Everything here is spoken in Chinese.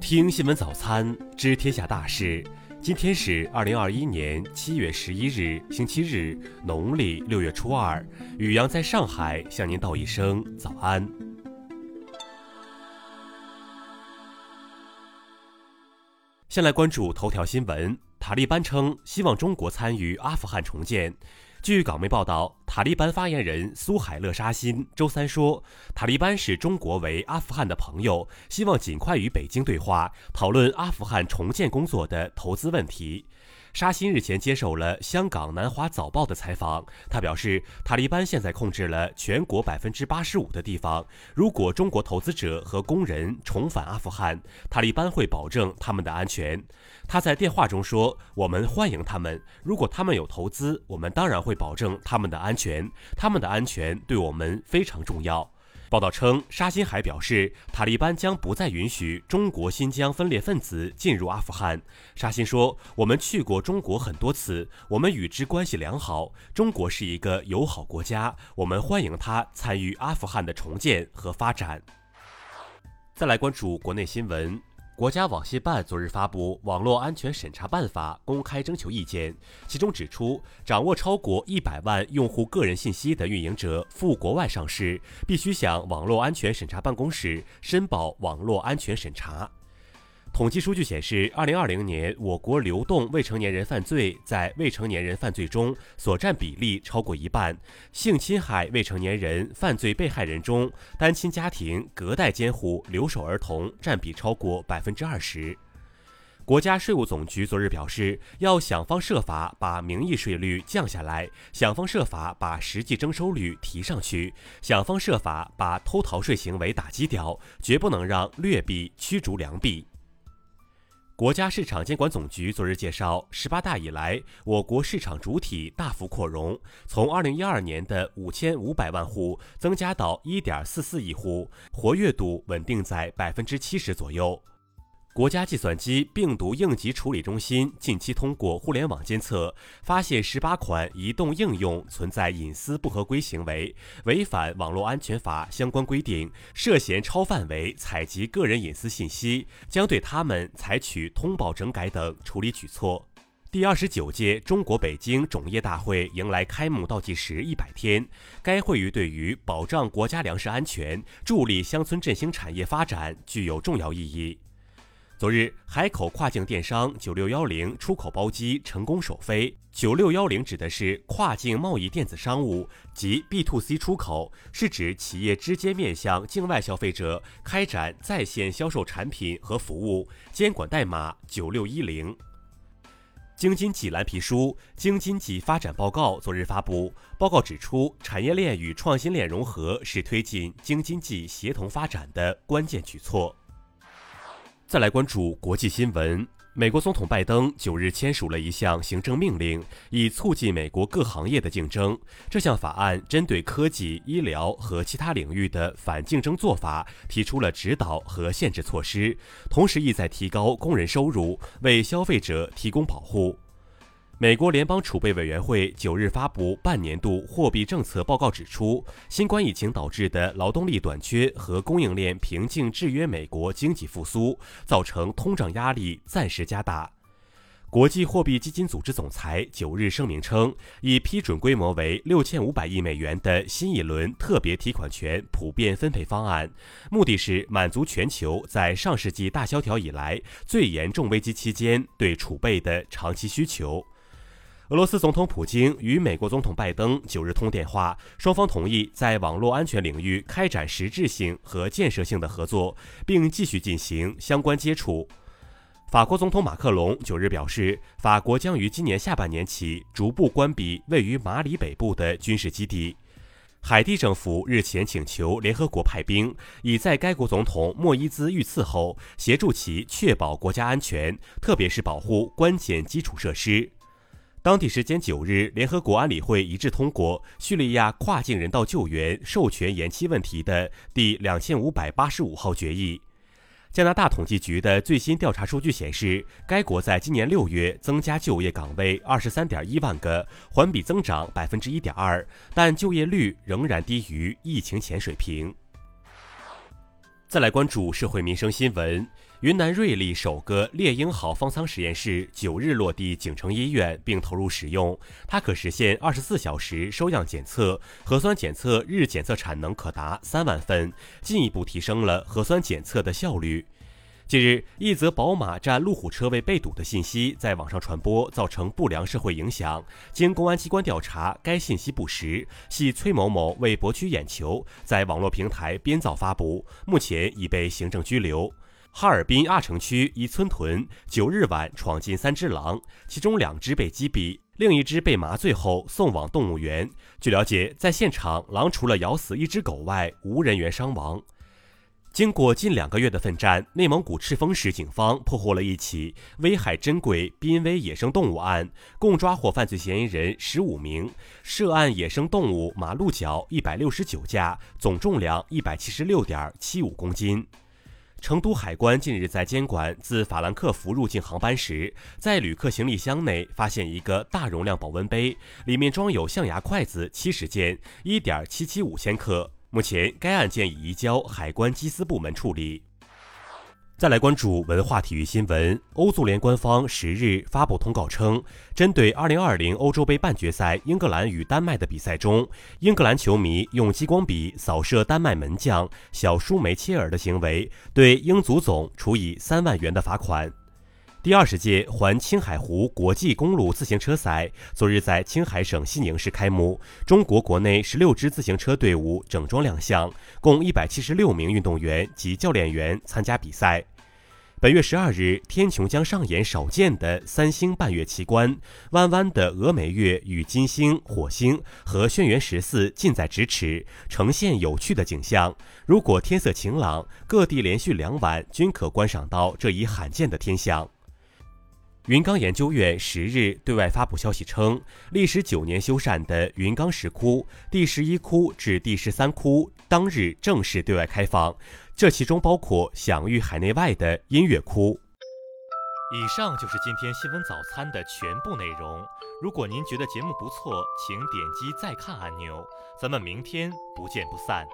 听新闻早餐知天下大事。今天是二零二一年七月十一日，星期日，农历六月初二。雨阳在上海向您道一声早安。先来关注头条新闻：塔利班称希望中国参与阿富汗重建。据港媒报道，塔利班发言人苏海勒沙辛周三说，塔利班视中国为阿富汗的朋友，希望尽快与北京对话，讨论阿富汗重建工作的投资问题。沙欣日前接受了香港南华早报的采访，他表示，塔利班现在控制了全国百分之八十五的地方。如果中国投资者和工人重返阿富汗，塔利班会保证他们的安全。他在电话中说：“我们欢迎他们，如果他们有投资，我们当然会保证他们的安全。他们的安全对我们非常重要。”报道称，沙欣还表示，塔利班将不再允许中国新疆分裂分子进入阿富汗。沙欣说：“我们去过中国很多次，我们与之关系良好。中国是一个友好国家，我们欢迎他参与阿富汗的重建和发展。”再来关注国内新闻。国家网信办昨日发布《网络安全审查办法》公开征求意见，其中指出，掌握超过一百万用户个人信息的运营者赴国外上市，必须向网络安全审查办公室申报网络安全审查。统计数据显示，二零二零年我国流动未成年人犯罪在未成年人犯罪中所占比例超过一半。性侵害未成年人犯罪被害人中，单亲家庭、隔代监护、留守儿童占比超过百分之二十。国家税务总局昨日表示，要想方设法把名义税率降下来，想方设法把实际征收率提上去，想方设法把偷逃税行为打击掉，绝不能让劣币驱逐良币。国家市场监管总局昨日介绍，十八大以来，我国市场主体大幅扩容，从二零一二年的五千五百万户增加到一点四四亿户，活跃度稳定在百分之七十左右。国家计算机病毒应急处理中心近期通过互联网监测，发现十八款移动应用存在隐私不合规行为，违反网络安全法相关规定，涉嫌超范围采集个人隐私信息，将对他们采取通报整改等处理举措。第二十九届中国北京种业大会迎来开幕倒计时一百天，该会议对于保障国家粮食安全、助力乡村振兴产业发展具有重要意义。昨日，海口跨境电商九六幺零出口包机成功首飞。九六幺零指的是跨境贸易电子商务及 B to C 出口，是指企业直接面向境外消费者开展在线销售产品和服务。监管代码九六一零。京津冀蓝皮书《京津冀发展报告》昨日发布，报告指出，产业链与创新链融合是推进京津冀协同发展的关键举措。再来关注国际新闻。美国总统拜登九日签署了一项行政命令，以促进美国各行业的竞争。这项法案针对科技、医疗和其他领域的反竞争做法提出了指导和限制措施，同时意在提高工人收入，为消费者提供保护。美国联邦储备委员会九日发布半年度货币政策报告，指出，新冠疫情导致的劳动力短缺和供应链瓶颈制约美国经济复苏，造成通胀压力暂时加大。国际货币基金组织总裁九日声明称，已批准规模为六千五百亿美元的新一轮特别提款权普遍分配方案，目的是满足全球在上世纪大萧条以来最严重危机期间对储备的长期需求。俄罗斯总统普京与美国总统拜登九日通电话，双方同意在网络安全领域开展实质性和建设性的合作，并继续进行相关接触。法国总统马克龙九日表示，法国将于今年下半年起逐步关闭位于马里北部的军事基地。海地政府日前请求联合国派兵，以在该国总统莫伊兹遇刺后协助其确保国家安全，特别是保护关键基础设施。当地时间九日，联合国安理会一致通过叙利亚跨境人道救援授权延期问题的第两千五百八十五号决议。加拿大统计局的最新调查数据显示，该国在今年六月增加就业岗位二十三点一万个，环比增长百分之一点二，但就业率仍然低于疫情前水平。再来关注社会民生新闻。云南瑞丽首个猎鹰号方舱实验室九日落地景城医院并投入使用，它可实现二十四小时收样检测，核酸检测日检测产能可达三万份，进一步提升了核酸检测的效率。近日，一则宝马占路虎车位被堵的信息在网上传播，造成不良社会影响。经公安机关调查，该信息不实，系崔某某为博取眼球，在网络平台编造发布，目前已被行政拘留。哈尔滨阿城区一村屯九日晚闯进三只狼，其中两只被击毙，另一只被麻醉后送往动物园。据了解，在现场，狼除了咬死一只狗外，无人员伤亡。经过近两个月的奋战，内蒙古赤峰市警方破获了一起危害珍贵濒危野生动物案，共抓获犯罪嫌疑人十五名，涉案野生动物马鹿角一百六十九架，总重量一百七十六点七五公斤。成都海关近日在监管自法兰克福入境航班时，在旅客行李箱内发现一个大容量保温杯，里面装有象牙筷子七十件，一点七七五千克。目前，该案件已移交海关缉私部门处理。再来关注文化体育新闻。欧足联官方十日发布通告称，针对2020欧洲杯半决赛英格兰与丹麦的比赛中，英格兰球迷用激光笔扫射丹麦门将小舒梅切尔的行为，对英足总处以三万元的罚款。第二十届环青海湖国际公路自行车赛昨日在青海省西宁市开幕。中国国内十六支自行车队伍整装亮相，共一百七十六名运动员及教练员参加比赛。本月十二日，天穹将上演少见的三星半月奇观，弯弯的峨眉月与金星、火星和轩辕十四近在咫尺，呈现有趣的景象。如果天色晴朗，各地连续两晚均可观赏到这一罕见的天象。云冈研究院十日对外发布消息称，历时九年修缮的云冈石窟第十一窟至第十三窟当日正式对外开放，这其中包括享誉海内外的音乐窟。以上就是今天新闻早餐的全部内容。如果您觉得节目不错，请点击再看按钮。咱们明天不见不散。